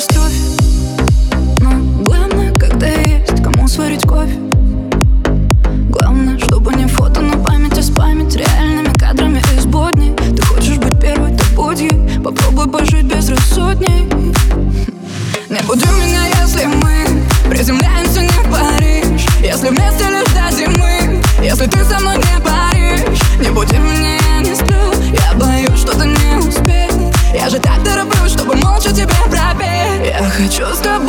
кастрюль Но главное, когда есть кому сварить кофе. Главное, чтобы не фото на память, а спамить Реальными кадрами из будни Ты хочешь быть первой, то будь ей. Попробуй пожить без рассудней. Не буду меня Just to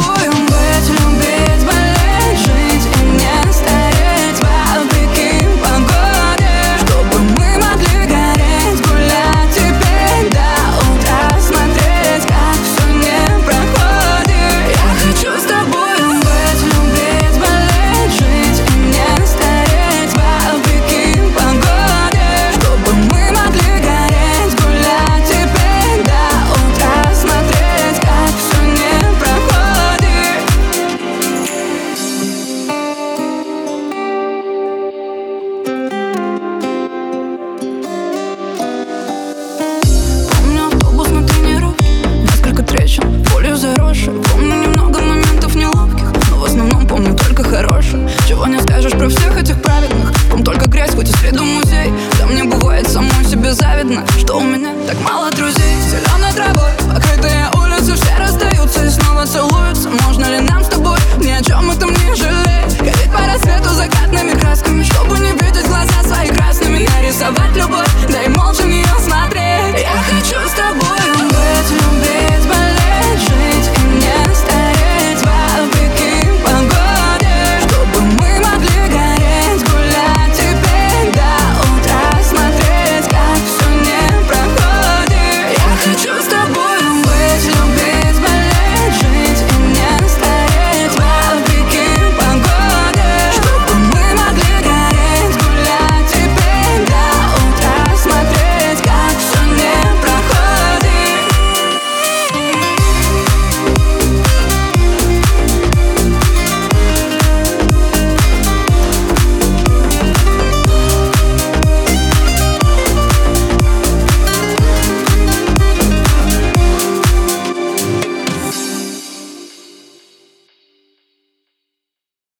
Да мне бывает самой себе завидно Что у меня так мало друзей. Зеленой травой